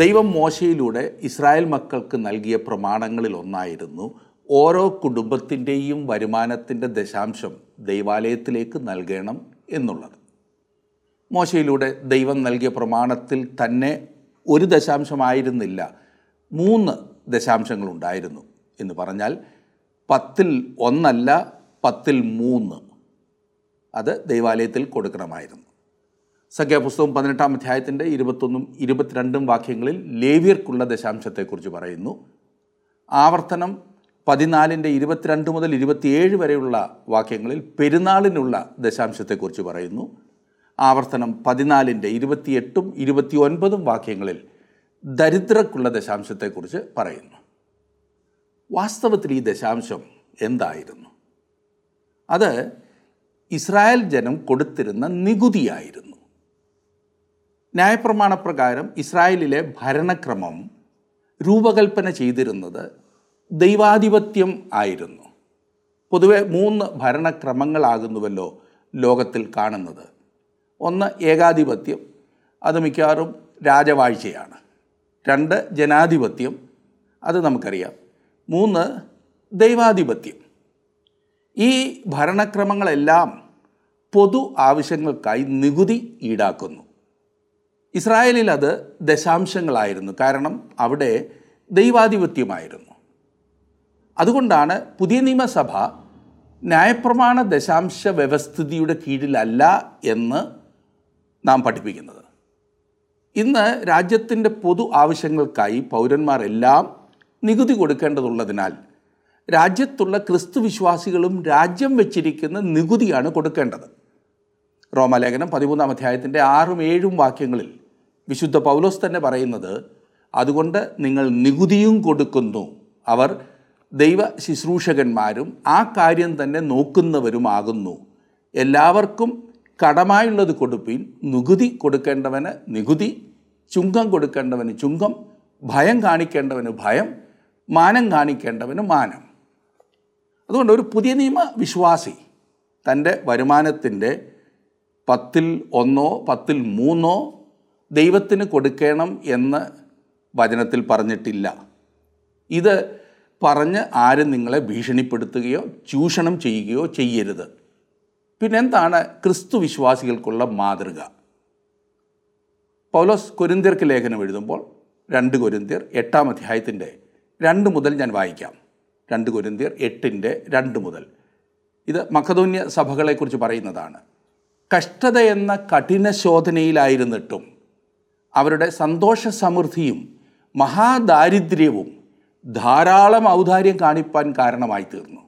ദൈവം മോശയിലൂടെ ഇസ്രായേൽ മക്കൾക്ക് നൽകിയ പ്രമാണങ്ങളിൽ ഒന്നായിരുന്നു ഓരോ കുടുംബത്തിന്റെയും വരുമാനത്തിന്റെ ദശാംശം ദൈവാലയത്തിലേക്ക് നൽകണം എന്നുള്ളത്. മോശയിലൂടെ ദൈവം നൽകിയ പ്രമാണത്തിൽ തന്നെ ഒരു ദശാംശമായിരുന്നില്ല മൂന്ന് ദശാംശങ്ങളുണ്ടായിരുന്നു എന്ന് പറഞ്ഞാൽ പത്തിൽ ഒന്നല്ല പത്തിൽ മൂന്ന്. അത് ദൈവാലയത്തിൽ കൊടുക്കണമായിരുന്നു. സംഖ്യാപുസ്തകം പതിനെട്ടാം അധ്യായത്തിന്റെ ഇരുപത്തൊന്നും ഇരുപത്തിരണ്ടും വാക്യങ്ങളിൽ ലേവ്യർക്കുള്ള ദശാംശത്തെക്കുറിച്ച് പറയുന്നു. ആവർത്തനം പതിനാലിന്റെ ഇരുപത്തിരണ്ട് മുതൽ ഇരുപത്തിയേഴ് വരെയുള്ള വാക്യങ്ങളിൽ പെരുന്നാളിനുള്ള ദശാംശത്തെക്കുറിച്ച് പറയുന്നു. ആവർത്തനം പതിനാലിന്റെ ഇരുപത്തിയെട്ടും ഇരുപത്തിയൊൻപതും വാക്യങ്ങളിൽ ദരിദ്രക്കുള്ള ദശാംശത്തെക്കുറിച്ച് പറയുന്നു. വാസ്തവത്തിൽ ഈ ദശാംശം എന്തായിരുന്നു? അത് ഇസ്രായേൽ ജനം കൊടുത്തിരുന്ന നികുതിയായിരുന്നു. ന്യായപ്രമാണപ്രകാരം ഇസ്രായേലിലെ ഭരണക്രമം രൂപകൽപ്പന ചെയ്തിരുന്നത് ദൈവാധിപത്യം ആയിരുന്നു. പൊതുവെ മൂന്ന് ഭരണക്രമങ്ങളാകുന്നുവല്ലോ ലോകത്തിൽ കാണുന്നത്. ഒന്ന് ഏകാധിപത്യം അത് മിക്കവാറും രാജവാഴ്ചയാണ്. രണ്ട് ജനാധിപത്യം അത് നമുക്കറിയാം. മൂന്ന് ദൈവാധിപത്യം. ഈ ഭരണക്രമങ്ങളെല്ലാം പൊതു ആവശ്യങ്ങൾക്കായി നികുതി ഈടാക്കുന്നു. ഇസ്രായേലിൽ അത് ദശാംശങ്ങളായിരുന്നു. കാരണം അവിടെ ദൈവാധിപത്യമായിരുന്നു. അതുകൊണ്ടാണ് പുതിയ നിയമസഭ ന്യായപ്രമാണ ദശാംശ വ്യവസ്ഥിതിയുടെ കീഴിലല്ല എന്ന് നാം പഠിപ്പിക്കുന്നത്. ഇന്ന് രാജ്യത്തിന്റെ പൊതു ആവശ്യങ്ങൾക്കായി പൗരന്മാരെല്ലാം നികുതി കൊടുക്കേണ്ടതുള്ളതിനാൽ രാജ്യത്തുള്ള ക്രിസ്തു വിശ്വാസികളും രാജ്യം വെച്ചിരിക്കുന്ന നികുതിയാണ് കൊടുക്കേണ്ടത്. റോമാലേഖനം പതിമൂന്നാം അധ്യായത്തിന്റെ ആറും ഏഴും വാക്യങ്ങളിൽ വിശുദ്ധ പൗലോസ് തന്നെ പറയുന്നത് അതുകൊണ്ട് നിങ്ങൾ നികുതിയും കൊടുക്കുന്നു. അവർ ദൈവ ശുശ്രൂഷകന്മാരും ആ കാര്യം തന്നെ നോക്കുന്നവരുമാകുന്നു. എല്ലാവർക്കും കടമായുള്ളത് കൊടുപ്പിൻ നികുതി കൊടുക്കേണ്ടവന് നികുതി ചുങ്കം കൊടുക്കേണ്ടവന് ചുങ്കം ഭയം കാണിക്കേണ്ടവന് ഭയം മാനം കാണിക്കേണ്ടവന് മാനം. അതുകൊണ്ട് ഒരു പുതിയ നിയമ വിശ്വാസി തന്റെ വരുമാനത്തിന്റെ പത്തിൽ ഒന്നോ പത്തിൽ മൂന്നോ ദൈവത്തിന് കൊടുക്കണം എന്ന് വചനത്തിൽ പറഞ്ഞിട്ടില്ല. ഇത് പറഞ്ഞ് ആരും നിങ്ങളെ ഭീഷണിപ്പെടുത്തുകയോ ചൂഷണം ചെയ്യുകയോ ചെയ്യരുത്. പിന്നെന്താണ് ക്രിസ്തു വിശ്വാസികൾക്കുള്ള മാതൃക. പൗലോസ് കൊരിന്ത്യർക്ക് ലേഖനം എഴുതുമ്പോൾ രണ്ട് കൊരിന്ത്യർ എട്ടാം അധ്യായത്തിന്റെ രണ്ട് മുതൽ ഞാൻ വായിക്കാം. രണ്ട് കൊരിന്ത്യർ എട്ടിന്റെ രണ്ട് മുതൽ. ഇത് മഖദൂന്യ സഭകളെക്കുറിച്ച് പറയുന്നതാണ്. കഷ്ടത എന്ന കഠിന ശോധനയിലായിരുന്നിട്ടും അവരുടെ സന്തോഷ സമൃദ്ധിയും മഹാദാരിദ്ര്യവും ധാരാളം ഔദാര്യം കാണിപ്പാൻ കാരണമായി തീർന്നു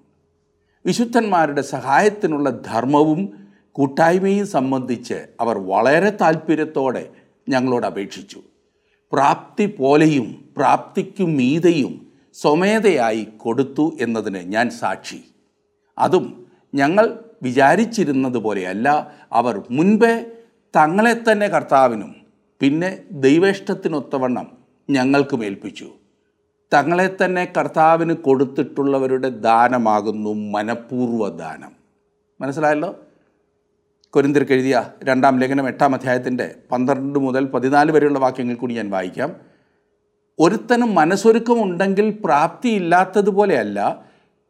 വിശുദ്ധന്മാരുടെ സഹായത്തിനുള്ള ധർമ്മവും കൂട്ടായ്മയും സംബന്ധിച്ച് അവർ വളരെ താല്പര്യത്തോടെ ഞങ്ങളോട് അപേക്ഷിച്ചു. പ്രാപ്തി പോലെയും പ്രാപ്തിക്കും മീതയും സ്വമേധയായി കൊടുത്തു എന്നതിന് ഞാൻ സാക്ഷി. അതും ഞങ്ങൾ വിചാരിച്ചിരുന്നത് പോലെയല്ല അവർ മുൻപേ തങ്ങളെ തന്നെ കർത്താവിനും പിന്നെ ദൈവേഷ്ടത്തിനൊത്തവണ്ണം ഞങ്ങൾക്ക് മേൽപ്പിച്ചു. തങ്ങളെ തന്നെ കർത്താവിന് കൊടുത്തിട്ടുള്ളവരുടെ ദാനമാകുന്നു മനഃപൂർവ ദാനം. മനസ്സിലായല്ലോ? കൊരിന്തിർക്ക് എഴുതിയ രണ്ടാം ലേഖനം എട്ടാം അധ്യായത്തിന്റെ പന്ത്രണ്ട് മുതൽ പതിനാല് വരെയുള്ള വാക്യങ്ങൾ കൂടി ഞാൻ വായിക്കാം. ഒരുത്തനും മനസ്സൊരുക്കമുണ്ടെങ്കിൽ പ്രാപ്തി ഇല്ലാത്തതുപോലെയല്ല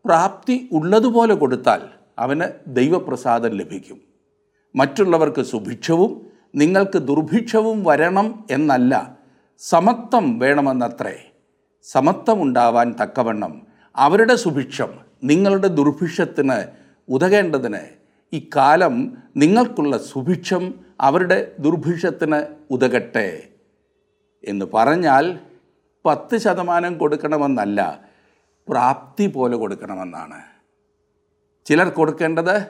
പ്രാപ്തി ഉള്ളതുപോലെ കൊടുത്താൽ അവന് ദൈവപ്രസാദം ലഭിക്കും. മറ്റുള്ളവർക്ക് സുഭിക്ഷവും നിങ്ങൾക്ക് ദുർഭിക്ഷവും വരണം എന്നല്ല. സമത്വം വേണമെന്നത്രേ. സമത്വമുണ്ടാവാൻ തക്കവണ്ണം അവരുടെ സുഭിക്ഷം നിങ്ങളുടെ ദുർഭിക്ഷത്തിന് ഉതകേണ്ടതിന് ഇക്കാലം നിങ്ങൾക്കുള്ള സുഭിക്ഷം അവരുടെ ദുർഭിക്ഷത്തിന് ഉതകട്ടെ എന്ന് പറഞ്ഞാൽ പത്ത് ശതമാനം കൊടുക്കണമെന്നല്ല പ്രാപ്തി പോലെ കൊടുക്കണമെന്നാണ്. ചിലർ കൊടുക്കേണ്ടത്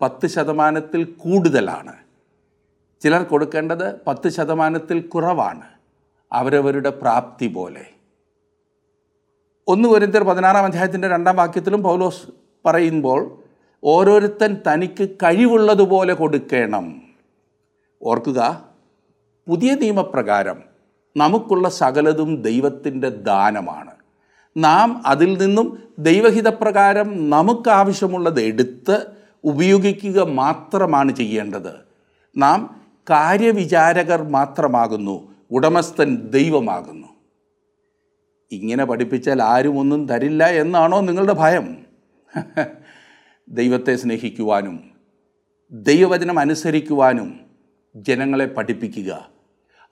പത്ത് ശതമാനത്തിൽ കൂടുതലാണ്. ചിലർ കൊടുക്കേണ്ടത് പത്ത് ശതമാനത്തിൽ കുറവാണ്. അവരവരുടെ പ്രാപ്തി പോലെ. ഒന്ന് കൊരിന്ത്യർ പതിനാറാം അധ്യായത്തിന്റെ രണ്ടാം വാക്യത്തിലും പൗലോസ് പറയുമ്പോൾ ഓരോരുത്തൻ തനിക്ക് കഴിവുള്ളതുപോലെ കൊടുക്കണം. ഓർക്കുക പുതിയ നിയമപ്രകാരം നമുക്കുള്ള സകലതും ദൈവത്തിന്റെ ദാനമാണ്. നാം അതിൽ നിന്നും ദൈവഹിതപ്രകാരം നമുക്ക് ആവശ്യമുള്ളത് എടുത്ത് ഉപയോഗിക്കുക മാത്രമാണ് ചെയ്യേണ്ടത്. നാം കാര്യവിചാരകർ മാത്രമാകുന്നു ഉടമസ്ഥൻ ദൈവമാകുന്നു. ഇങ്ങനെ പഠിപ്പിച്ചാൽ ആരും ഒന്നും തരില്ല എന്നാണോ നിങ്ങളുടെ ഭയം? ദൈവത്തെ സ്നേഹിക്കുവാനും ദൈവവചനം അനുസരിക്കുവാനും ജനങ്ങളെ പഠിപ്പിക്കുക.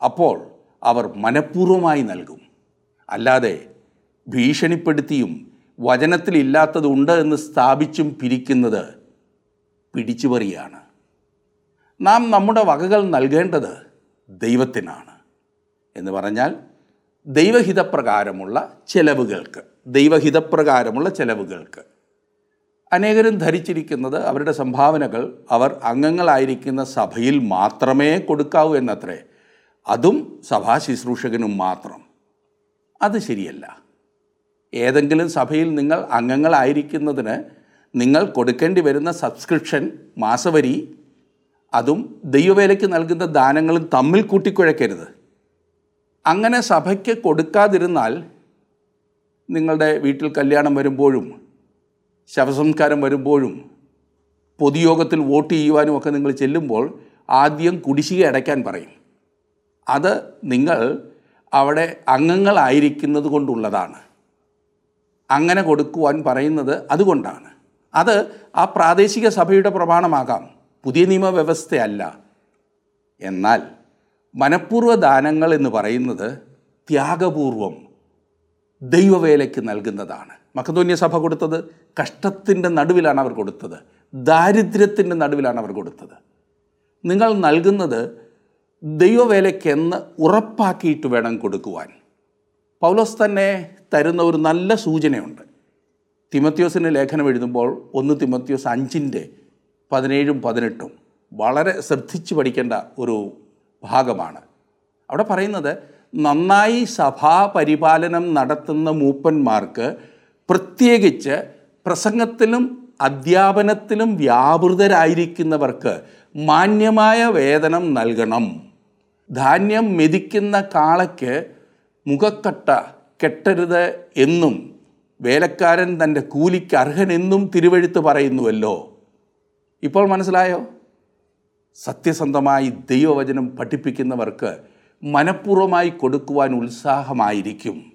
അപ്പോൾ അവർ മനഃപൂർവമായി നൽകും. അല്ലാതെ ഭീഷണിപ്പെടുത്തിയും വചനത്തിലില്ലാത്തതുണ്ട് എന്ന് സ്ഥാപിച്ചും പിരിക്കുന്നത് പിടിച്ചുപറിയാണ്. നാം നമ്മുടെ വകകൾ നൽകേണ്ടത് ദൈവത്തിനാണ് എന്ന് പറഞ്ഞാൽ ദൈവഹിതപ്രകാരമുള്ള ചെലവുകൾക്ക് ദൈവഹിതപ്രകാരമുള്ള ചെലവുകൾക്ക്. അനേകരും ധരിച്ചിരിക്കുന്നത് അവരുടെ സംഭാവനകൾ അവർ അംഗങ്ങളായിരിക്കുന്ന സഭയിൽ മാത്രമേ കൊടുക്കാവൂ എന്നത്രേ. അതും സഭാ ശുശ്രൂഷകനും മാത്രം. അത് ശരിയല്ല. ഏതെങ്കിലും സഭയിൽ നിങ്ങൾ അംഗങ്ങളായിരിക്കുന്നതിന് നിങ്ങൾ കൊടുക്കേണ്ടി വരുന്ന സബ്സ്ക്രിപ്ഷൻ മാസവരി അതും ദൈവവേലയ്ക്ക് നൽകുന്ന ദാനങ്ങളും തമ്മിൽ കൂട്ടിക്കുഴക്കരുത് അങ്ങനെ സഭയ്ക്ക് കൊടുക്കാതിരുന്നാൽ നിങ്ങളുടെ വീട്ടിൽ കല്യാണം വരുമ്പോഴും ശവസംസ്കാരം വരുമ്പോഴും പൊതുയോഗത്തിൽ വോട്ട് ചെയ്യുവാനും ഒക്കെ നിങ്ങൾ ചെല്ലുമ്പോൾ ആദ്യം കുടിശ്ശിക അടയ്ക്കാൻ പറയും. അത് നിങ്ങൾ അവിടെ അംഗങ്ങളായിരിക്കുന്നത് കൊണ്ടുള്ളതാണ്. അങ്ങനെ കൊടുക്കുവാൻ പറയുന്നത് അതുകൊണ്ടാണ്. അത് ആ പ്രാദേശിക സഭയുടെ പ്രമാണമാകാം. പുതിയ നിയമവ്യവസ്ഥയല്ല. എന്നാൽ മനഃപൂർവ ദാനങ്ങൾ എന്ന് പറയുന്നത് ത്യാഗപൂർവം ദൈവവേലയ്ക്ക് നൽകുന്നതാണ്. മക്കതോന്യ സഭ കൊടുത്തത് കഷ്ടത്തിന്റെ നടുവിലാണ് അവർ കൊടുത്തത്. ദാരിദ്ര്യത്തിന്റെ നടുവിലാണ് അവർ കൊടുത്തത്. നിങ്ങൾ നൽകുന്നത് ദൈവവേലയ്ക്കെന്ന് ഉറപ്പാക്കിയിട്ട് വേണം കൊടുക്കുവാൻ. പൗലോസ് തന്നെ തരുന്ന ഒരു നല്ല സൂചനയുണ്ട്. തിമത്യോസിന്റെ ലേഖനം എഴുതുമ്പോൾ ഒന്ന് തിമത്യോസ് അഞ്ചിന്റെ പതിനേഴും പതിനെട്ടും വളരെ ശ്രദ്ധിച്ച് പഠിക്കേണ്ട ഒരു ഭാഗമാണ്. അവിടെ പറയുന്നത് നന്നായി സഭാപരിപാലനം നടത്തുന്ന മൂപ്പന്മാർക്ക് പ്രത്യേകിച്ച് പ്രസംഗത്തിലും അധ്യാപനത്തിലും വ്യാപൃതരായിരിക്കുന്നവർക്ക് മാന്യമായ വേതനം നൽകണം. ധാന്യം മെതിക്കുന്ന കാളയ്ക്ക് മുഖക്കട്ട കെട്ടരുത് എന്നും വേലക്കാരൻ തന്റെ കൂലിക്ക് അർഹനെന്നും തിരുവഴുത്ത് പറയുന്നുവല്ലോ. ഇപ്പോൾ മനസ്സിലായോ? സത്യസന്ധമായി ദൈവവചനം പഠിപ്പിക്കുന്നവർക്ക് മനഃപൂർവമായി കൊടുക്കുവാൻ ഉത്സാഹമായിരിക്കും.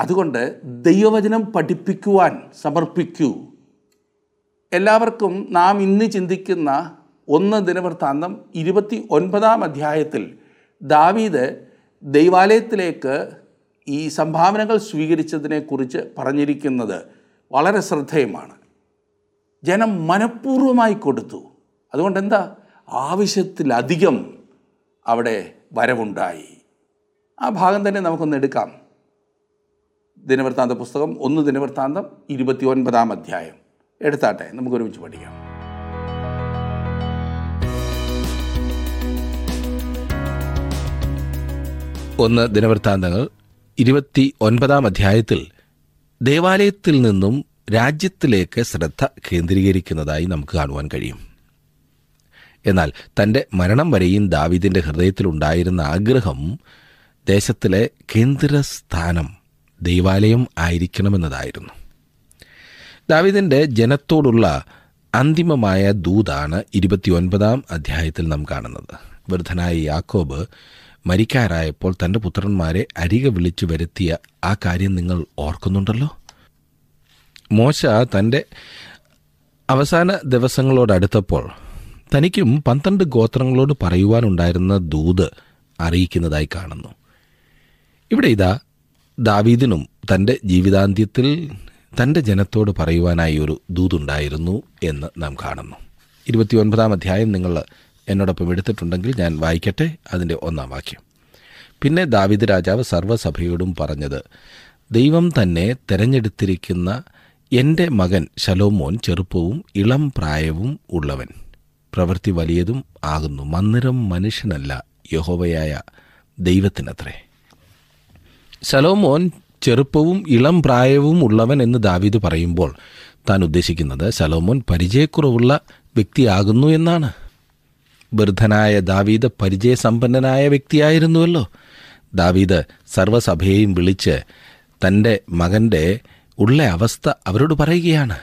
അതുകൊണ്ട് ദൈവവചനം പഠിപ്പിക്കുവാൻ സമർപ്പിക്കൂ. എല്ലാവർക്കും നാം ഇന്ന് ചിന്തിക്കുന്ന ഒന്ന് ദിനവൃത്താന്തം ഇരുപത്തി ഒൻപതാം അധ്യായത്തിൽ ദാവീദ് ദൈവാലയത്തിലേക്ക് ഈ സംഭാവനകൾ സ്വീകരിച്ചതിനെക്കുറിച്ച് പറഞ്ഞിരിക്കുന്നത് വളരെ ശ്രദ്ധേയമാണ്. ജനം മനഃപൂർവമായി കൊടുത്തു. അതുകൊണ്ട് എന്താ ആവശ്യത്തിലധികം അവിടെ വരവുണ്ടായി. ആ ഭാഗം തന്നെ നമുക്കൊന്ന് എടുക്കാം. ദിനവൃത്താന്ത പുസ്തകം ഒന്ന് ദിനവൃത്താന്തം ഇരുപത്തി ഒൻപതാം അധ്യായം. എടുത്താട്ടെ നമുക്ക് ഒരുമിച്ച് പഠിക്കാം. ഒന്ന് ദിനവൃത്താന്തങ്ങൾ ഇരുപത്തി ഒൻപതാം അധ്യായത്തിൽ ദേവാലയത്തിൽ നിന്നും രാജ്യത്തിലേക്ക് ശ്രദ്ധ കേന്ദ്രീകരിക്കുന്നതായി നമുക്ക് കാണുവാൻ കഴിയും. എന്നാൽ തന്റെ മരണം വരെയും ദാവീദിന്റെ ഹൃദയത്തിലുണ്ടായിരുന്ന ആഗ്രഹം ദേശത്തിലെ കേന്ദ്രസ്ഥാനം ദൈവാലയം ആയിരിക്കണമെന്നതായിരുന്നു. ദാവീദിന്റെ ജനത്തോടുള്ള അന്തിമമായ ദൂതാണ് ഇരുപത്തിയൊൻപതാം അധ്യായത്തിൽ നാം കാണുന്നത്. വൃദ്ധനായ യാക്കോബ് മരിക്കാരായപ്പോൾ തന്റെ പുത്രന്മാരെ അരികെ വിളിച്ചു വരുത്തിയ ആ കാര്യം നിങ്ങൾ ഓർക്കുന്നുണ്ടല്ലോ? മോശ തന്റെ അവസാന ദിവസങ്ങളോടടുത്തപ്പോൾ തനിക്കും പന്ത്രണ്ട് ഗോത്രങ്ങളോട് പറയുവാനുണ്ടായിരുന്ന ദൂത് അറിയിക്കുന്നതായി കാണുന്നു. ഇവിടെ ഇതാ ദാവീദിനും തന്റെ ജീവിതാന്ത്യത്തിൽ തന്റെ ജനത്തോട് പറയുവാനായി ഒരു ദൂതുണ്ടായിരുന്നു എന്ന് നാം കാണുന്നു. ഇരുപത്തിയൊൻപതാം അധ്യായം നിങ്ങൾ എന്നോടൊപ്പം എടുത്തിട്ടുണ്ടെങ്കിൽ ഞാൻ വായിക്കട്ടെ അതിന്റെ ഒന്നാം വാക്യം. പിന്നെ ദാവിദ് രാജാവ് സർവസഭയോടും പറഞ്ഞത് ദൈവം തന്നെ തെരഞ്ഞെടുത്തിരിക്കുന്ന എന്റെ മകൻ ശലോമോൻ ചെറുപ്പവും ഇളം പ്രായവും ഉള്ളവൻ. പ്രവൃത്തി വലിയതും ആകുന്നു. മന്ദിരം മനുഷ്യനല്ല യഹോവയായ ദൈവത്തിനത്രേ. ശലോമോൻ ചെറുപ്പവും ഇളം പ്രായവും ഉള്ളവൻ എന്ന് ദാവീദ് പറയുമ്പോൾ താൻ ഉദ്ദേശിക്കുന്നത് ശലോമോൻ പരിചയക്കുറവുള്ള വ്യക്തിയാകുന്നു എന്നാണ്. വൃദ്ധനായ ദാവീദ് പരിചയസമ്പന്നനായ വ്യക്തിയായിരുന്നുവല്ലോ. ദാവീദ് സർവസഭയെയും വിളിച്ച് തന്റെ മകന്റെ ഉള്ള അവസ്ഥ അവരോട് പറയുകയാണ്.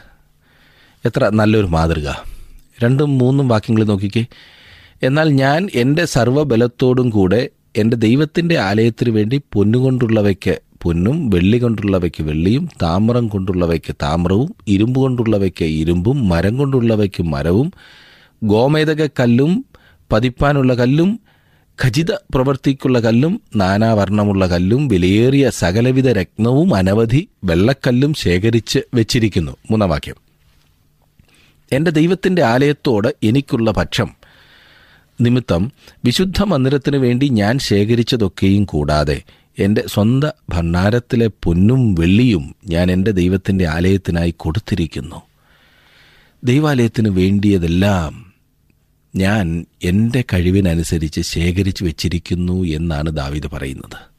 എത്ര നല്ലൊരു മാതൃക. രണ്ടും മൂന്നും വാക്യങ്ങൾ നോക്കിക്കേ. എന്നാൽ ഞാൻ എന്റെ സർവബലത്തോടും കൂടെ എന്റെ ദൈവത്തിന്റെ ആലയത്തിന് വേണ്ടി പൊന്നുകൊണ്ടുള്ളവയ്ക്ക് പൊന്നും വെള്ളി കൊണ്ടുള്ളവയ്ക്ക് വെള്ളിയും താമരം കൊണ്ടുള്ളവയ്ക്ക് താമ്രവും ഇരുമ്പ് കൊണ്ടുള്ളവയ്ക്ക് ഇരുമ്പും മരം കൊണ്ടുള്ളവയ്ക്ക് മരവും ഗോമേതക കല്ലും പതിപ്പാനുള്ള കല്ലും ഖചിത പ്രവർത്തിക്കുള്ള കല്ലും നാനാവർണമുള്ള കല്ലും വിലയേറിയ സകലവിധ രത്നവും അനവധി വെള്ളക്കല്ലും ശേഖരിച്ച് വെച്ചിരിക്കുന്നു. മൂന്നാം വാക്യം. എന്റെ ദൈവത്തിന്റെ ആലയത്തോട് എനിക്കുള്ള പക്ഷം നിമിത്തം വിശുദ്ധ മന്ദിരത്തിനു വേണ്ടി ഞാൻ ശേഖരിച്ചതൊക്കെയും കൂടാതെ എന്റെ സ്വന്ത ഭണ്ണാരത്തിലെ പൊന്നും വെള്ളിയും ഞാൻ എന്റെ ദൈവത്തിന്റെ ആലയത്തിനായി കൊടുത്തിരിക്കുന്നു. ദൈവാലയത്തിന് വേണ്ടിയതെല്ലാം ഞാൻ എന്റെ കഴിവിനനുസരിച്ച് ശേഖരിച്ചു വച്ചിരിക്കുന്നു എന്നാണ് ദാവീദ് പറയുന്നത്.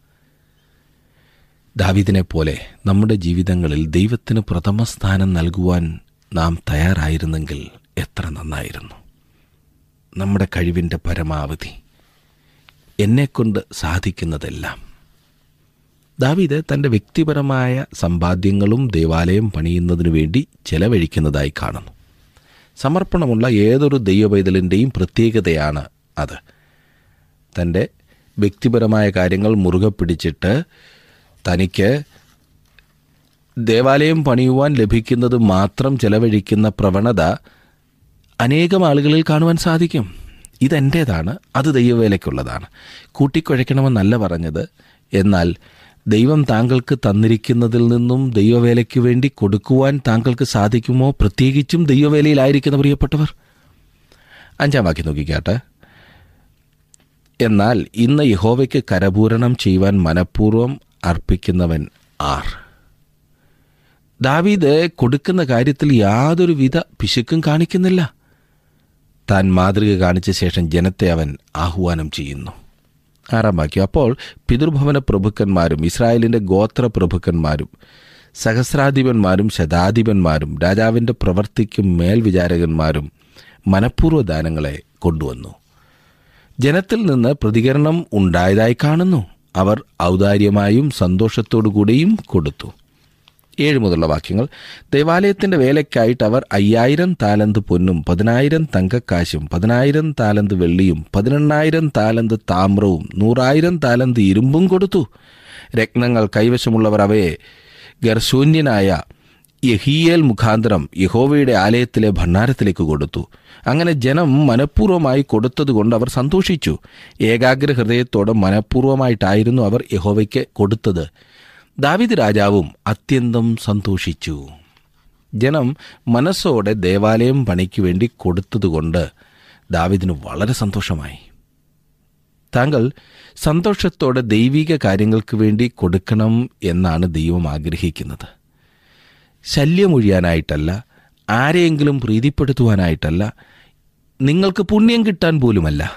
ദാവീദിനെ പോലെ നമ്മുടെ ജീവിതങ്ങളിൽ ദൈവത്തിന് പ്രഥമ സ്ഥാനം നൽകുവാൻ നാം തയ്യാറായിരുന്നെങ്കിൽ എത്ര നന്നായിരുന്നു. നമ്മുടെ കഴിവിന്റെ പരമാവധി എന്നെക്കൊണ്ട് സാധിക്കുന്നതെല്ലാം. ദാവീദ് തന്റെ വ്യക്തിപരമായ സമ്പാദ്യങ്ങളും ദേവാലയം പണിയുന്നതിനു വേണ്ടി ചെലവഴിക്കുന്നതായി കാണുന്നു. സമർപ്പണമുള്ള ഏതൊരു ദൈവപൈതലിന്റെയും പ്രത്യേകതയാണ് അത്. തന്റെ വ്യക്തിപരമായ കാര്യങ്ങൾ മുറുകെ പിടിച്ചിട്ട് തനിക്ക് ദേവാലയം പണിയുവാൻ ലഭിക്കുന്നത് മാത്രം ചെലവഴിക്കുന്ന പ്രവണത അനേകം ആളുകളിൽ കാണുവാൻ സാധിക്കും. ഇതെന്റേതാണ് അത് ദൈവവേലയ്ക്കുള്ളതാണ്. കൂട്ടിക്കുഴയ്ക്കണമെന്നല്ല പറഞ്ഞത്. എന്നാൽ ദൈവം താങ്കൾക്ക് തന്നിരിക്കുന്നതിൽ നിന്നും ദൈവവേലയ്ക്ക് വേണ്ടി കൊടുക്കുവാൻ താങ്കൾക്ക് സാധിക്കുമോ? പ്രത്യേകിച്ചും ദൈവവേലയിലായിരിക്കുന്ന പ്രിയപ്പെട്ടവർ. അഞ്ചാം വാക്യം നോക്കിക്കാട്ടെ. എന്നാൽ ഇന്ന് യഹോവയ്ക്ക് കരപൂരണം ചെയ്യുവാൻ മനഃപൂർവം അർപ്പിക്കുന്നവൻ ആർ. ദാവീദ് കൊടുക്കുന്ന കാര്യത്തിൽ യാതൊരു വിധ പിശുക്കും കാണിക്കുന്നില്ല. താൻ മാതൃക കാണിച്ച ശേഷം ജനത്തെ അവൻ ആഹ്വാനം ചെയ്യുന്നു. ആറാം വാക്യം അപ്പോൾ പിതൃഭവന പ്രഭുക്കന്മാരും ഇസ്രായേലിന്റെ ഗോത്ര പ്രഭുക്കന്മാരും സഹസ്രാധിപന്മാരും ശതാധിപന്മാരും രാജാവിന്റെ പ്രവർത്തിക്കും മേൽവിചാരകന്മാരും മനഃപൂർവ ദാനങ്ങളെ കൊണ്ടുവന്നു. ജനത്തിൽ നിന്ന് പ്രതികരണം ഉണ്ടായതായി കാണുന്നു. അവർ ഔദാര്യമായും സന്തോഷത്തോടുകൂടിയും കൊടുത്തു. ഏഴ് മുതലുള്ള വാക്യങ്ങൾ. ദേവാലയത്തിന്റെ വേലയ്ക്കായിട്ട് അവർ അയ്യായിരം താലന്ത് പൊന്നും പതിനായിരം തങ്കക്കാശും പതിനായിരം താലന്ത് വെള്ളിയും പതിനെണ്ണായിരം താലന്ത് താമ്രവും നൂറായിരം താലന്ത് ഇരുമ്പും കൊടുത്തു. രത്നങ്ങൾ കൈവശമുള്ളവർ അവയെ ഗർശൂന്യനായ യഹിയേൽ മുഖാന്തരം യഹോവയുടെ ആലയത്തിലെ ഭണ്ഡാരത്തിലേക്ക് കൊടുത്തു. അങ്ങനെ ജനം മനഃപൂർവമായി കൊടുത്തതുകൊണ്ട് അവർ സന്തോഷിച്ചു. ഏകാഗ്ര ഹൃദയത്തോടെ മനഃപൂർവമായിട്ടായിരുന്നു അവർ യഹോവയ്ക്ക് കൊടുത്തത്. ദാവിദ് രാജാവും അത്യന്തം സന്തോഷിച്ചു. ജനം മനസ്സോടെ ദേവാലയം പണിക്ക് വേണ്ടി കൊടുത്തതുകൊണ്ട് ദാവിദിന് വളരെ സന്തോഷമായി. താങ്കൾ സന്തോഷത്തോടെ ദൈവിക കാര്യങ്ങൾക്ക് വേണ്ടി കൊടുക്കണം എന്നാണ് ദൈവം ആഗ്രഹിക്കുന്നത്. ശല്യമൊഴിയാനായിട്ടല്ല ആരെയെങ്കിലും പ്രീതിപ്പെടുത്തുവാനായിട്ടല്ല നിങ്ങൾക്ക് പുണ്യം കിട്ടാൻ പോലുമല്ല.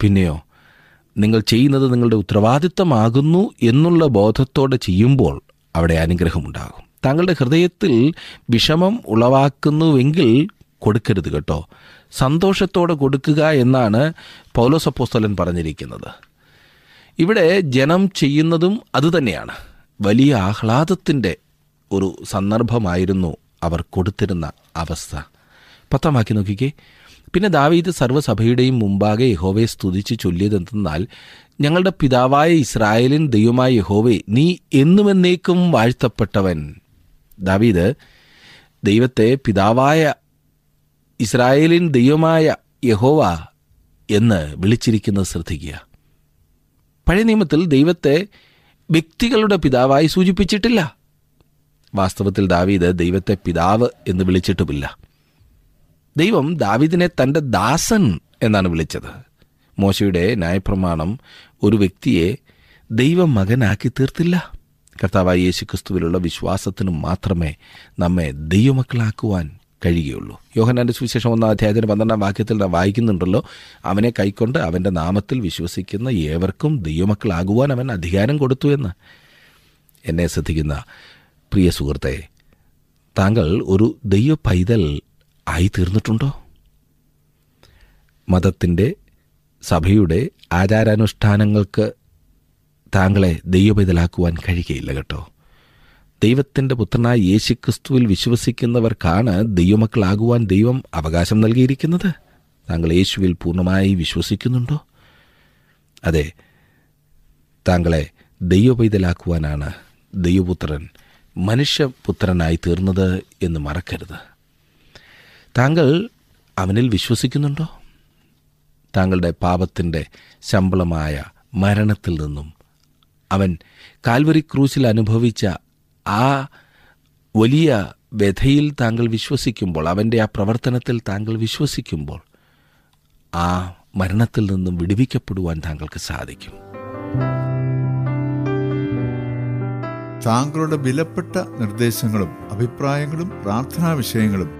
പിന്നെയോ നിങ്ങൾ ചെയ്യുന്നത് നിങ്ങളുടെ ഉത്തരവാദിത്തമാകുന്നു എന്നുള്ള ബോധത്തോടെ ചെയ്യുമ്പോൾ അവിടെ അനുഗ്രഹമുണ്ടാകും. താങ്കളുടെ ഹൃദയത്തിൽ വിഷമം ഉളവാക്കുന്നുവെങ്കിൽ കൊടുക്കരുത് കേട്ടോ. സന്തോഷത്തോടെ കൊടുക്കുക എന്നാണ് പൗലോസപ്പോസ്തലൻ പറഞ്ഞിരിക്കുന്നത്. ഇവിടെ ജനം ചെയ്യുന്നതും അതുതന്നെയാണ് വലിയ ആഹ്ലാദത്തിന്റെ ഒരു സന്ദർഭമായിരുന്നു അവർ കൊടുത്തിരുന്ന അവസ്ഥ. പത്താം വാക്യം നോക്കിക്കേ. പിന്നെ ദാവീദ് സർവസഭയുടെയും മുമ്പാകെ യഹോവയെ സ്തുതിച്ച് ചൊല്ലിയതെന്തെന്നാൽ ഞങ്ങളുടെ പിതാവായ ഇസ്രായേലിൻ ദൈവമായ യഹോവെ നീ എന്നുമെന്നേക്കും വാഴ്ത്തപ്പെട്ടവൻ. ദാവീദ് ദൈവത്തെ പിതാവായ ഇസ്രായേലിൻ ദൈവമായ യഹോവ എന്ന് വിളിച്ചിരിക്കുന്നത് ശ്രദ്ധിക്കുക. പഴയ നിയമത്തിൽ ദൈവത്തെ വ്യക്തികളുടെ പിതാവായി സൂചിപ്പിച്ചിട്ടില്ല. വാസ്തവത്തിൽ ദാവീദ് ദൈവത്തെ പിതാവ് എന്ന് വിളിച്ചിട്ടുമില്ല. ദൈവം ദാവിദിനെ തന്റെ ദാസൻ എന്നാണ് വിളിച്ചത്. മോശയുടെ ന്യായപ്രമാണം ഒരു വ്യക്തിയെ ദൈവമകനാക്കി തീർത്തില്ല. കർത്താവായ യേശു ക്രിസ്തുവിലുള്ള വിശ്വാസത്തിനും മാത്രമേ നമ്മെ ദൈവമക്കളാക്കുവാൻ കഴിയുകയുള്ളൂ. യോഹനാന്റെ സുവിശേഷം ഒന്നാം അധ്യായത്തിന് പന്ത്രണ്ടാം വാക്യത്തിൽ വായിക്കുന്നുണ്ടല്ലോ അവനെ കൈക്കൊണ്ട് അവന്റെ നാമത്തിൽ വിശ്വസിക്കുന്ന ഏവർക്കും ദൈവമക്കളാകുവാൻ അവൻ അധികാരം കൊടുത്തു എന്ന്. എന്നെ ശ്രദ്ധിക്കുന്ന പ്രിയ സുഹൃത്തെ താങ്കൾ ഒരു ദൈവ പൈതൽ ആയി തീർന്നിട്ടുണ്ടോ മതത്തിന്റെ സഭയുടെ ആചാരാനുഷ്ഠാനങ്ങൾക്ക് താങ്കളെ ദൈവപൈതലാക്കുവാൻ കഴിയുകയില്ല കേട്ടോ. ദൈവത്തിന്റെ പുത്രനായ യേശുക്രിസ്തുവിൽ വിശ്വസിക്കുന്നവർക്കാണ് ദൈവമക്കളാകുവാൻ ദൈവം അവകാശം നൽകിയിരിക്കുന്നത്. താങ്കൾ യേശുവിൽ പൂർണമായി വിശ്വസിക്കുന്നുണ്ടോ? അതെ താങ്കളെ ദൈവപൈതലാക്കുവാനാണ് ദൈവപുത്രൻ മനുഷ്യപുത്രനായി തീർന്നത് എന്ന് മറക്കരുത്. താങ്കൾ അവനിൽ വിശ്വസിക്കുന്നുണ്ടോ? താങ്കളുടെ പാപത്തിന്റെ ശമ്പളമായ മരണത്തിൽ നിന്നും അവൻ കാൽവരി ക്രൂസിൽ അനുഭവിച്ച ആ വലിയ വ്യഥയിൽ താങ്കൾ വിശ്വസിക്കുമ്പോൾ അവന്റെ ആ പ്രവർത്തനത്തിൽ താങ്കൾ വിശ്വസിക്കുമ്പോൾ ആ മരണത്തിൽ നിന്നും വിടുവിക്കപ്പെടുവാൻ താങ്കൾക്ക് സാധിക്കും. താങ്കളുടെ വിലപ്പെട്ട നിർദ്ദേശങ്ങളും അഭിപ്രായങ്ങളും പ്രാർത്ഥനാ വിഷയങ്ങളും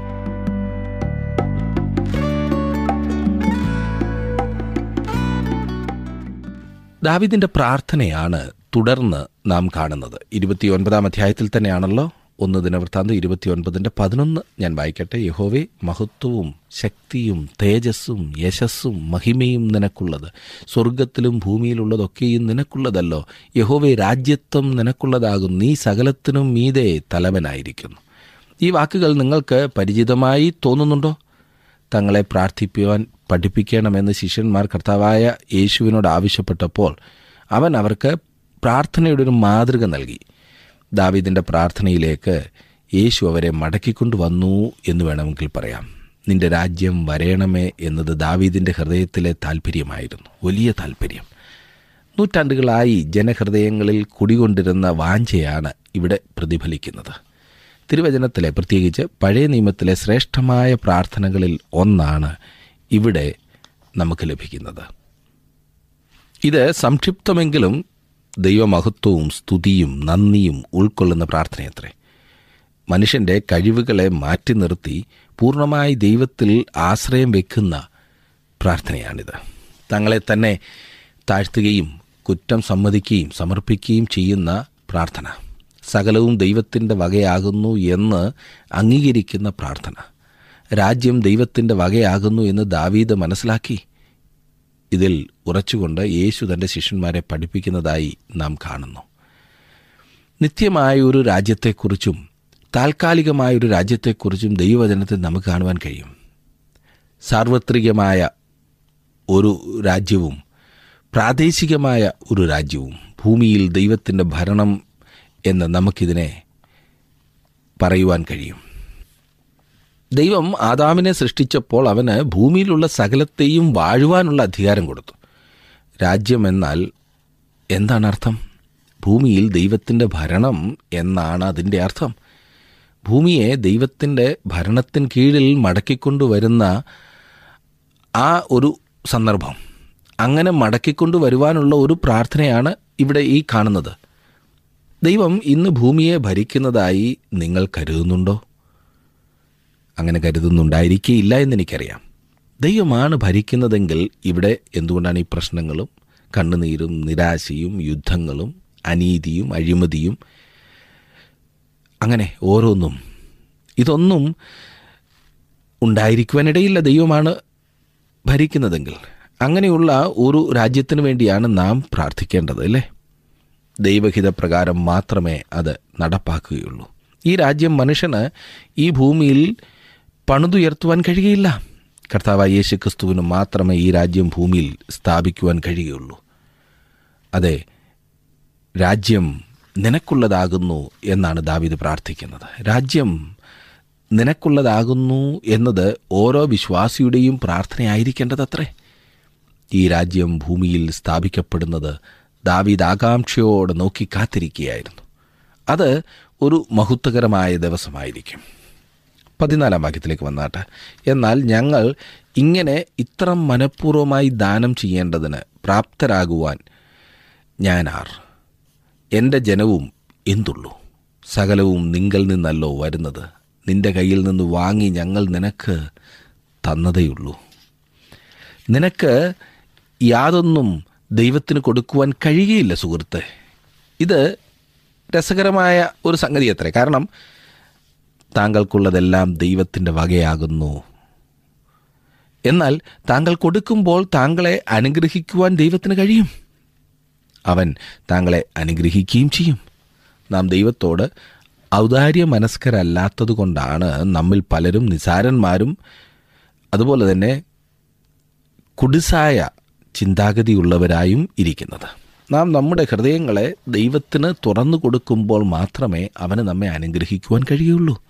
ദാവിദിന്റെ പ്രാർത്ഥനയാണ് തുടർന്ന് നാം കാണുന്നത്. ഇരുപത്തിയൊൻപതാം അധ്യായത്തിൽ തന്നെയാണല്ലോ? ഒന്ന് ദിനവൃത്താന്തം ഇരുപത്തിയൊൻപതിന്റെ പതിനൊന്ന് ഞാൻ വായിക്കട്ടെ. യഹോവെ മഹത്വവും ശക്തിയും തേജസ്സും യശസ്സും മഹിമയും നിനക്കുള്ളത്. സ്വർഗത്തിലും ഭൂമിയിലുള്ളതൊക്കെയും നിനക്കുള്ളതല്ലോ. യഹോവെ രാജ്യത്വം നിനക്കുള്ളതാകും നീ സകലത്തിനും മീതെ തലവനായിരിക്കുന്നു. ഈ വാക്കുകൾ നിങ്ങൾക്ക് പരിചിതമായി തോന്നുന്നുണ്ടോ? തങ്ങളെ പ്രാർത്ഥിക്കുവാൻ പഠിപ്പിക്കണമെന്ന് ശിഷ്യന്മാർ കർത്താവായ യേശുവിനോട് ആവശ്യപ്പെട്ടപ്പോൾ അവൻ അവർക്ക് പ്രാർത്ഥനയുടെ ഒരു മാതൃക നൽകി. ദാവീദിന്റെ പ്രാർത്ഥനയിലേക്ക് യേശു അവരെ മടക്കിക്കൊണ്ടുവന്നു എന്ന് വേണമെങ്കിൽ പറയാം. നിന്റെ രാജ്യം വരയണമേ എന്നത് ദാവീദിന്റെ ഹൃദയത്തിലെ താല്പര്യമായിരുന്നു വലിയ താല്പര്യം നൂറ്റാണ്ടുകളായി ജനഹൃദയങ്ങളിൽ കുടികൊണ്ടിരുന്ന വാഞ്ചയാണ് ഇവിടെ പ്രതിഫലിക്കുന്നത്. തിരുവചനത്തിലെ പ്രത്യേകിച്ച് പഴയ നിയമത്തിലെ ശ്രേഷ്ഠമായ പ്രാർത്ഥനകളിൽ ഒന്നാണ് ഇവിടെ നമുക്ക് ലഭിക്കുന്നത്. ഇത് സംക്ഷിപ്തമെങ്കിലും ദൈവമഹത്വവും സ്തുതിയും നന്ദിയും ഉൾക്കൊള്ളുന്ന പ്രാർത്ഥനയത്രേ. മനുഷ്യന്റെ കഴിവുകളെ മാറ്റി നിർത്തി പൂർണമായി ദൈവത്തിൽ ആശ്രയം വെക്കുന്ന പ്രാർത്ഥനയാണിത്. തങ്ങളെ തന്നെ താഴ്ത്തുകയും കുറ്റം സമ്മതിക്കുകയും സമർപ്പിക്കുകയും ചെയ്യുന്ന പ്രാർത്ഥന. സകലവും ദൈവത്തിന്റെ വകയാകുന്നു എന്ന് അംഗീകരിക്കുന്ന പ്രാർത്ഥന. രാജ്യം ദൈവത്തിന്റെ വകയാകുന്നു എന്ന് ദാവീദ് മനസ്സിലാക്കി. ഇതിൽ ഉറച്ചുകൊണ്ട് യേശു തന്റെ ശിഷ്യന്മാരെ പഠിപ്പിക്കുന്നതായി നാം കാണുന്നു. നിത്യമായ ഒരു രാജ്യത്തെക്കുറിച്ചും താൽക്കാലികമായ ഒരു രാജ്യത്തെക്കുറിച്ചും ദൈവവചനത്തിൽ നമുക്ക് കാണുവാൻ കഴിയും. സാർവത്രികമായ ഒരു രാജ്യവും പ്രാദേശികമായ ഒരു രാജ്യവും ഭൂമിയിൽ ദൈവത്തിന്റെ ഭരണം എന്ന് നമുക്കിതിനെ പറയുവാൻ കഴിയും. ദൈവം ആദാമിനെ സൃഷ്ടിച്ചപ്പോൾ അവന് ഭൂമിയിലുള്ള സകലത്തെയും വാഴുവാനുള്ള അധികാരം കൊടുത്തു. രാജ്യം എന്നാൽ എന്താണ് അർത്ഥം? ഭൂമിയിൽ ദൈവത്തിന്റെ ഭരണം എന്നാണ് അതിന്റെ അർത്ഥം. ഭൂമിയെ ദൈവത്തിന്റെ ഭരണത്തിന് കീഴിൽ മടക്കിക്കൊണ്ടുവരുന്ന ആ ഒരു സന്ദർഭം. അങ്ങനെ മടക്കിക്കൊണ്ടുവരുവാനുള്ള ഒരു പ്രാർത്ഥനയാണ് ഇവിടെ ഈ കാണുന്നത്. ദൈവം ഇന്ന് ഭൂമിയെ ഭരിക്കുന്നതായി നിങ്ങൾ കരുതുന്നുണ്ടോ? അങ്ങനെ കരുതുന്നുണ്ടായിരിക്കില്ല എന്നെനിക്കറിയാം. ദൈവമാണ് ഭരിക്കുന്നതെങ്കിൽ ഇവിടെ എന്തുകൊണ്ടാണ് ഈ പ്രശ്നങ്ങളും? കണ്ണുനീരും നിരാശയും യുദ്ധങ്ങളും അനീതിയും അഴിമതിയും. അങ്ങനെ ഓരോന്നും. ഇതൊന്നും ഉണ്ടായിരിക്കുവാനിടയില്ല ദൈവമാണ് ഭരിക്കുന്നതെങ്കിൽ. അങ്ങനെയുള്ള ഒരു രാജ്യത്തിന് വേണ്ടിയാണ് നാം പ്രാർത്ഥിക്കേണ്ടത് അല്ലേ? ദൈവഹിതപ്രകാരം മാത്രമേ അത് നടപ്പാക്കുകയുള്ളൂ. ഈ രാജ്യം മനുഷ്യന് ഈ ഭൂമിയിൽ പണിതുയർത്തുവാൻ കഴിയുകയില്ല. കർത്താവായ യേശു ക്രിസ്തുവിന് മാത്രമേ ഈ രാജ്യം ഭൂമിയിൽ സ്ഥാപിക്കുവാൻ കഴിയുകയുള്ളൂ. അതെ രാജ്യം നിനക്കുള്ളതാകുന്നു എന്നാണ് ദാവിദ് പ്രാർത്ഥിക്കുന്നത്. രാജ്യം നിനക്കുള്ളതാകുന്നു എന്നത് ഓരോ വിശ്വാസിയുടെയും പ്രാർത്ഥനയായിരിക്കേണ്ടതത്രേ. ഈ രാജ്യം ഭൂമിയിൽ സ്ഥാപിക്കപ്പെടുന്നത് ദാവീദ് ആകാംക്ഷയോടെ നോക്കി കാത്തിരിക്കുകയായിരുന്നു. അത് ഒരു മഹത്വകരമായ ദിവസമായിരിക്കും. പതിനാലാം വാക്യത്തിലേക്ക് വന്നാട്ടെ. എന്നാൽ ഞങ്ങൾ ഇങ്ങനെ ഇത്ര മനഃപൂർവമായി ദാനം ചെയ്യേണ്ടതിന് പ്രാപ്തരാകുവാൻ ഞാനാർ. എന്റെ ജനവും എന്തുള്ളൂ? സകലവും നിങ്കൽ നിന്നല്ലോ വരുന്നത്. നിന്റെ കയ്യിൽ നിന്ന് വാങ്ങി ഞങ്ങൾ നിനക്ക് തന്നതേയുള്ളൂ. നിനക്ക് യാതൊന്നും ദൈവത്തിന് കൊടുക്കുവാൻ കഴിയുകയില്ല സുഹൃത്തെ. ഇത് രസകരമായ ഒരു സംഗതി അത്രേ കാരണം താങ്കൾക്കുള്ളതെല്ലാം ദൈവത്തിന്റെ വകയാകുന്നു. എന്നാൽ താങ്കൾ കൊടുക്കുമ്പോൾ താങ്കളെ അനുഗ്രഹിക്കുവാൻ ദൈവത്തിന് കഴിയും. അവൻ താങ്കളെ അനുഗ്രഹിക്കുകയും ചെയ്യും. നാം ദൈവത്തോട് ഔദാര്യ മനസ്കരല്ലാത്തത് കൊണ്ടാണ് നമ്മിൽ പലരും നിസാരന്മാരും അതുപോലെ തന്നെ കുടിസായ ചിന്താഗതിയുള്ളവരായും ഇരിക്കുന്നത്. നാം നമ്മുടെ ഹൃദയങ്ങളെ ദൈവത്തിന് തുറന്നു കൊടുക്കുമ്പോൾ മാത്രമേ അവന് നമ്മെ അനുഗ്രഹിക്കുവാൻ കഴിയുള്ളൂ.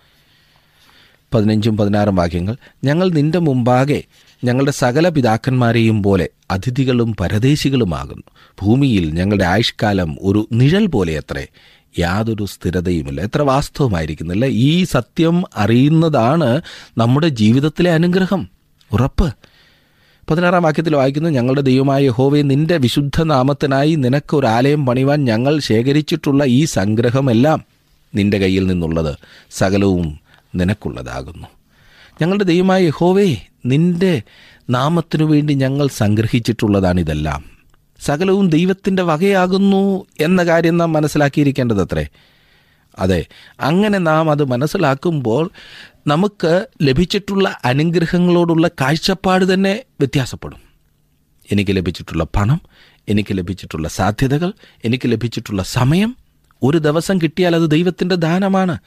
പതിനഞ്ചും പതിനാറും വാക്യങ്ങൾ ഞങ്ങൾ നിന്റെ മുമ്പാകെ ഞങ്ങളുടെ സകല പിതാക്കന്മാരെയും പോലെ അതിഥികളും പരദേശികളുമാകുന്നു. ഭൂമിയിൽ ഞങ്ങളുടെ ആയുഷ്കാലം ഒരു നിഴൽ പോലെ അത്രേ യാതൊരു സ്ഥിരതയുമില്ല. എത്ര വാസ്തവമായിരിക്കുന്നില്ല? ഈ സത്യം അറിയുന്നതാണ് നമ്മുടെ ജീവിതത്തിലെ അനുഗ്രഹം. ഉറപ്പ്. പതിനാറാം വാക്യത്തിൽ വായിക്കുന്നു ഞങ്ങളുടെ ദൈവമായ യഹോവേ നിന്റെ വിശുദ്ധ നാമത്തിനായി നിനക്ക് ഒരു ആലയം പണിവാൻ ഞങ്ങൾ ശേഖരിച്ചിട്ടുള്ള ഈ സംഗ്രഹമെല്ലാം നിന്റെ കയ്യിൽ നിന്നുള്ളത് സകലവും നിനക്കുള്ളതാകുന്നു. ഞങ്ങളുടെ ദൈവമായ യഹോവേ നിന്റെ നാമത്തിനു വേണ്ടി ഞങ്ങൾ സംഗ്രഹിച്ചിട്ടുള്ളതാണിതെല്ലാം. സകലവും ദൈവത്തിന്റെ വകയാകുന്നു എന്ന കാര്യം നാം മനസ്സിലാക്കിയിരിക്കേണ്ടത് അത്രേ അതെ അങ്ങനെ നാം അത് മനസ്സിലാക്കുമ്പോൾ നമുക്ക് ലഭിച്ചിട്ടുള്ള അനുഗ്രഹങ്ങളോടുള്ള കാഴ്ചപ്പാട് തന്നെ വ്യത്യാസപ്പെടും. എനിക്ക് ലഭിച്ചിട്ടുള്ള പണം എനിക്ക് ലഭിച്ചിട്ടുള്ള സാധ്യതകൾ എനിക്ക് ലഭിച്ചിട്ടുള്ള സമയം ഒരു ദിവസം കിട്ടിയാൽ അത് ദൈവത്തിന്റെ ദാനമാണ്.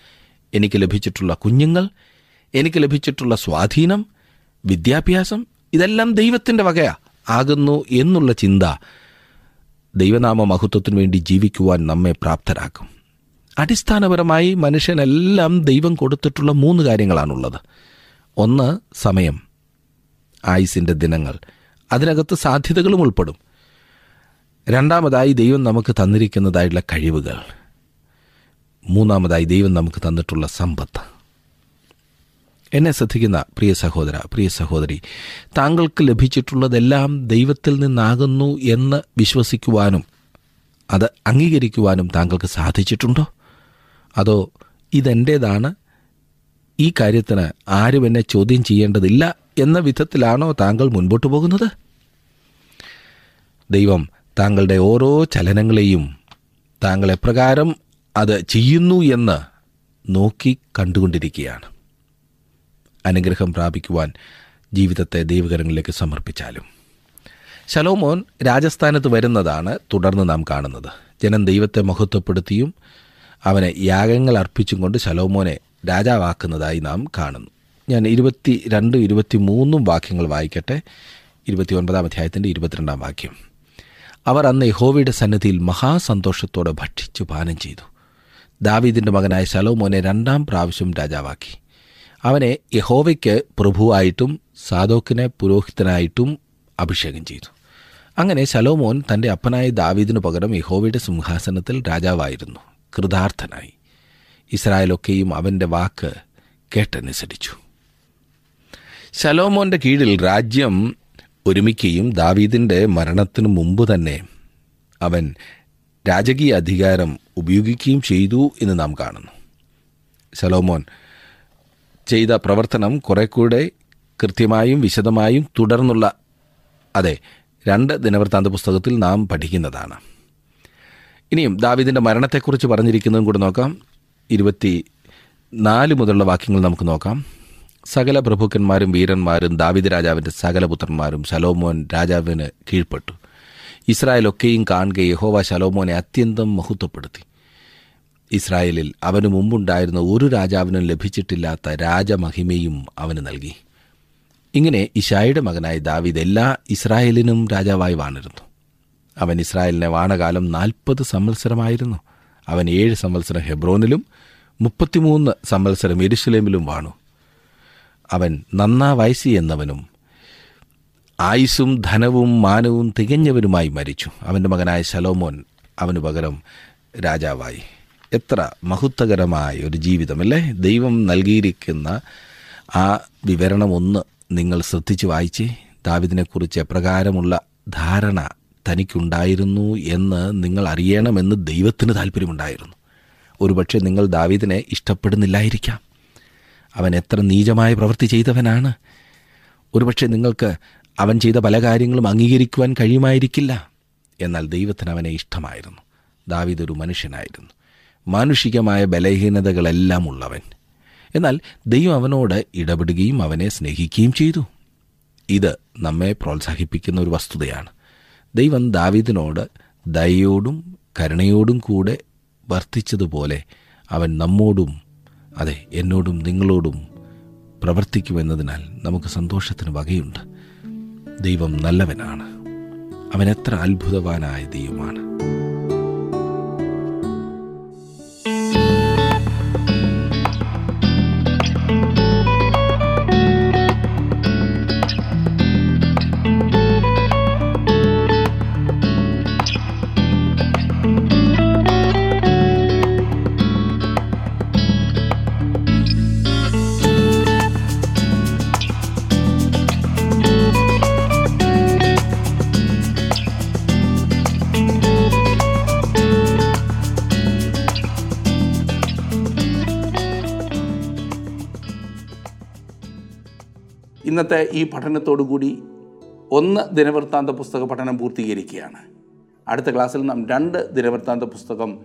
എനിക്ക് ലഭിച്ചിട്ടുള്ള കുഞ്ഞുങ്ങൾ എനിക്ക് ലഭിച്ചിട്ടുള്ള സ്വാധീനം വിദ്യാഭ്യാസം ഇതെല്ലാം ദൈവത്തിന്റെ വകയാ. ആകുന്നു എന്നുള്ള ചിന്ത ദൈവനാമ മഹത്വത്തിനു വേണ്ടി ജീവിക്കുവാൻ നമ്മെ പ്രാപ്തരാക്കും. അടിസ്ഥാനപരമായി മനുഷ്യനെല്ലാം ദൈവം കൊടുത്തിട്ടുള്ള മൂന്ന് കാര്യങ്ങളാണുള്ളത്. ഒന്ന് സമയം ആയുസിന്റെ ദിനങ്ങൾ. അതിനകത്ത് സാധ്യതകളും ഉൾപ്പെടും. രണ്ടാമതായി ദൈവം നമുക്ക് തന്നിരിക്കുന്നതായിട്ടുള്ള കഴിവുകൾ. മൂന്നാമതായി ദൈവം നമുക്ക് തന്നിട്ടുള്ള സമ്പത്ത്. എന്നെ ശ്രദ്ധിക്കുന്ന പ്രിയ സഹോദര പ്രിയ സഹോദരി താങ്കൾക്ക് ലഭിച്ചിട്ടുള്ളതെല്ലാം ദൈവത്തിൽ നിന്നാകുന്നു എന്ന് വിശ്വസിക്കുവാനും അത് അംഗീകരിക്കുവാനും താങ്കൾക്ക് സാധിച്ചിട്ടുണ്ടോ? അതോ ഇതെന്റേതാണ് ഈ കാര്യത്തിന് ആരും എന്നെ ചോദ്യം ചെയ്യേണ്ടതില്ല എന്ന വിധത്തിലാണോ താങ്കൾ മുൻപോട്ട് പോകുന്നത്? ദൈവം താങ്കളുടെ ഓരോ ചലനങ്ങളെയും താങ്കൾ എപ്രകാരം അത് ചെയ്യുന്നു എന്ന് നോക്കി കണ്ടുകൊണ്ടിരിക്കുകയാണ്. അനുഗ്രഹം പ്രാപിക്കുവാൻ ജീവിതത്തെ ദൈവകരങ്ങളിലേക്ക് സമർപ്പിച്ചാലും. ശലോമോൻ രാജസ്ഥാനത്ത് വരുന്നതാണ് തുടർന്ന് നാം കാണുന്നത്. ജനം ദൈവത്തെ മഹത്വപ്പെടുത്തിയും അവനെ യാഗങ്ങൾ അർപ്പിച്ചും കൊണ്ട് ശലോമോനെ രാജാവാക്കുന്നതായി നാം കാണുന്നു. ഞാൻ ഇരുപത്തി രണ്ടും ഇരുപത്തി മൂന്നും വാക്യങ്ങൾ വായിക്കട്ടെ. ഇരുപത്തി ഒൻപതാം അധ്യായത്തിന്റെ ഇരുപത്തിരണ്ടാം വാക്യം. അവർ അന്ന് യഹോവയുടെ സന്നിധിയിൽ മഹാസന്തോഷത്തോടെ ഭക്ഷിച്ചു പാനം ചെയ്തു. ദാവീദിന്റെ മകനായ ശലോമോനെ രണ്ടാം പ്രാവശ്യം രാജാവാക്കി. അവനെ യഹോവയ്ക്ക് പ്രഭുവായിട്ടും സാദോക്കിനെ പുരോഹിതനായിട്ടും അഭിഷേകം ചെയ്തു. അങ്ങനെ ശലോമോൻ തന്റെ അപ്പനായ ദാവീദിനു പകരം യഹോവയുടെ സിംഹാസനത്തിൽ രാജാവായിരുന്നു. കൃതാർത്ഥനായി. ഇസ്രായേലൊക്കെയും അവന്റെ വാക്ക് കേട്ടനുസരിച്ചു. ശലോമോന്റെ കീഴിൽ രാജ്യം ഒരുമിക്കുകയും ദാവീദിന്റെ മരണത്തിനു മുമ്പ് തന്നെ അവൻ രാജകീയ അധികാരം ഉപയോഗിക്കുകയും ചെയ്തു എന്ന് നാം കാണുന്നു. സലോമോൻ ചെയ്ത പ്രവർത്തനം കുറെ കൂടെ കൃത്യമായും വിശദമായും തുടർന്നുള്ള അതെ രണ്ട് ദിനവൃത്താന്ത പുസ്തകത്തിൽ നാം പഠിക്കുന്നതാണ്. ഇനിയും ദാവിദിന്റെ മരണത്തെക്കുറിച്ച് പറഞ്ഞിരിക്കുന്നതും കൂടെ നോക്കാം. ഇരുപത്തി നാല് മുതലുള്ള വാക്യങ്ങൾ നമുക്ക് നോക്കാം. സകല പ്രഭുക്കന്മാരും വീരന്മാരും ദാവിദ് രാജാവിന്റെ സകല പുത്രന്മാരും ശലോമോൻ രാജാവിന് കീഴ്പ്പെട്ടു. ഇസ്രായേലൊക്കെയും കാണുക യഹോവ ശലോമോനെ അത്യന്തം മഹത്വപ്പെടുത്തി. ഇസ്രായേലിൽ അവന് മുമ്പുണ്ടായിരുന്ന ഒരു രാജാവിനും ലഭിച്ചിട്ടില്ലാത്ത രാജമഹിമയും അവന് നൽകി. ഇങ്ങനെ ഇഷായുടെ മകനായ ദാവീദ് എല്ലാ ഇസ്രായേലിനും രാജാവായി വാണിരുന്നു. അവൻ ഇസ്രായേലിനെ വാണകാലം നാൽപ്പത് സംവത്സരമായിരുന്നു. അവൻ ഏഴ് സംവത്സരം ഹെബ്രോനിലും മുപ്പത്തിമൂന്ന് സംവത്സരം എരുസലേമിലും വാണു. അവൻ നന്നാ വയസ്സി എന്നവനും ആയുസ്സും ധനവും മാനവും തികഞ്ഞവരുമായി മരിച്ചു. അവന്റെ മകനായ ശലോമോൻ അവന് പകരം രാജാവായി. എത്ര മഹത്വകരമായ ഒരു ജീവിതമല്ലേ ദൈവം നൽകിയിരിക്കുന്ന ആ വിവരണം ഒന്ന് നിങ്ങൾ ശ്രദ്ധിച്ച് വായിച്ച്. ദാവിദിനെക്കുറിച്ച് എപ്രകാരമുള്ള ധാരണ തനിക്കുണ്ടായിരുന്നു എന്ന് നിങ്ങൾ അറിയണമെന്ന് ദൈവത്തിന് താല്പര്യമുണ്ടായിരുന്നു ഒരുപക്ഷെ നിങ്ങൾ ദാവീദിനെ ഇഷ്ടപ്പെടുന്നില്ലായിരിക്കാം. അവൻ എത്ര നീചമായ പ്രവൃത്തി ചെയ്തവനാണ്. ഒരുപക്ഷെ നിങ്ങൾക്ക് അവൻ ചെയ്ത പല കാര്യങ്ങളും അംഗീകരിക്കുവാൻ കഴിയുമായിരിക്കില്ല. എന്നാൽ ദൈവത്തിന് അവനെ ഇഷ്ടമായിരുന്നു. ദാവീദ് ഒരു മനുഷ്യനായിരുന്നു. മാനുഷികമായ ബലഹീനതകളെല്ലാം ഉള്ളവൻ. എന്നാൽ ദൈവം അവനോട് ഇടപെടുകയും അവനെ സ്നേഹിക്കുകയും ചെയ്തു. ഇത് നമ്മെ പ്രോത്സാഹിപ്പിക്കുന്ന ഒരു വസ്തുതയാണ്. ദൈവം ദാവീദിനോട് ദയയോടും കരുണയോടും കൂടെ വർത്തിച്ചതുപോലെ അവൻ നമ്മോടും അതെ എന്നോടും നിങ്ങളോടും പ്രവർത്തിക്കുമെന്നതിനാൽ നമുക്ക് സന്തോഷത്തിന് വകയുണ്ട്. ദൈവം നല്ലവനാണ്. അവൻ എത്ര അത്ഭുതവാനായ ദൈവമാണ്. ഇന്നത്തെ ഈ പഠനത്തോടു കൂടി ഒന്ന് ദിനവൃത്താന്ത പുസ്തക പഠനം പൂർത്തീകരിക്കുകയാണ്. അടുത്ത ക്ലാസ്സിൽ നാം രണ്ട് ദിനവൃത്താന്ത പുസ്തകം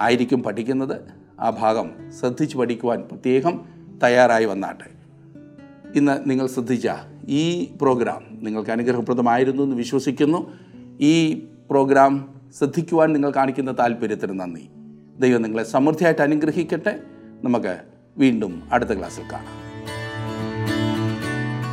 ആയിരിക്കും പഠിക്കുന്നത്. ആ ഭാഗം ശ്രദ്ധിച്ച് പഠിക്കുവാൻ പ്രത്യേകം തയ്യാറായി വന്നാട്ടെ. ഇന്ന് നിങ്ങൾ ശ്രദ്ധിച്ച ഈ പ്രോഗ്രാം നിങ്ങൾക്ക് അനുഗ്രഹപ്രദമായിരുന്നു എന്ന് വിശ്വസിക്കുന്നു. ഈ പ്രോഗ്രാം ശ്രദ്ധിക്കുവാൻ നിങ്ങൾ കാണിക്കുന്ന താല്പര്യത്തിന് നന്ദി. ദൈവം നിങ്ങളെ സമൃദ്ധിയായിട്ട് അനുഗ്രഹിക്കട്ടെ. നമുക്ക് വീണ്ടും അടുത്ത ക്ലാസ്സിൽ കാണാം.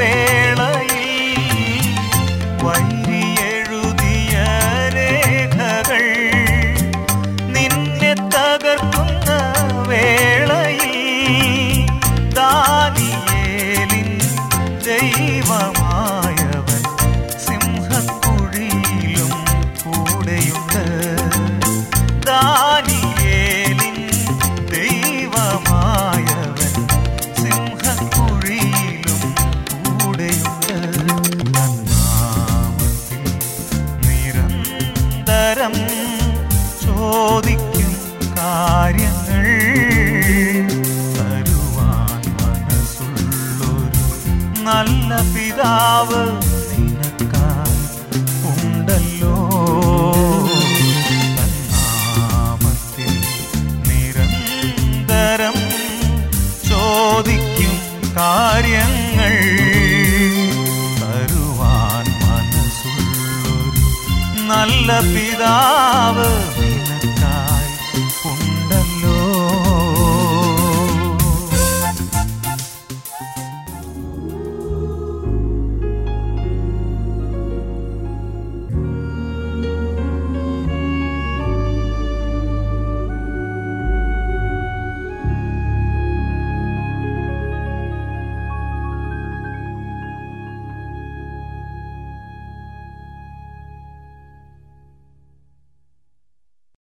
വേളയിൽ നല്ല പിതാവ് നിനക്കാൻ ഉണ്ടല്ലോ. നാമത്തിൽ നിരന്തരം ചോദിക്കും കാര്യങ്ങൾ. തരുവാൻ മനസ്സുള്ളൊരു നല്ല പിതാ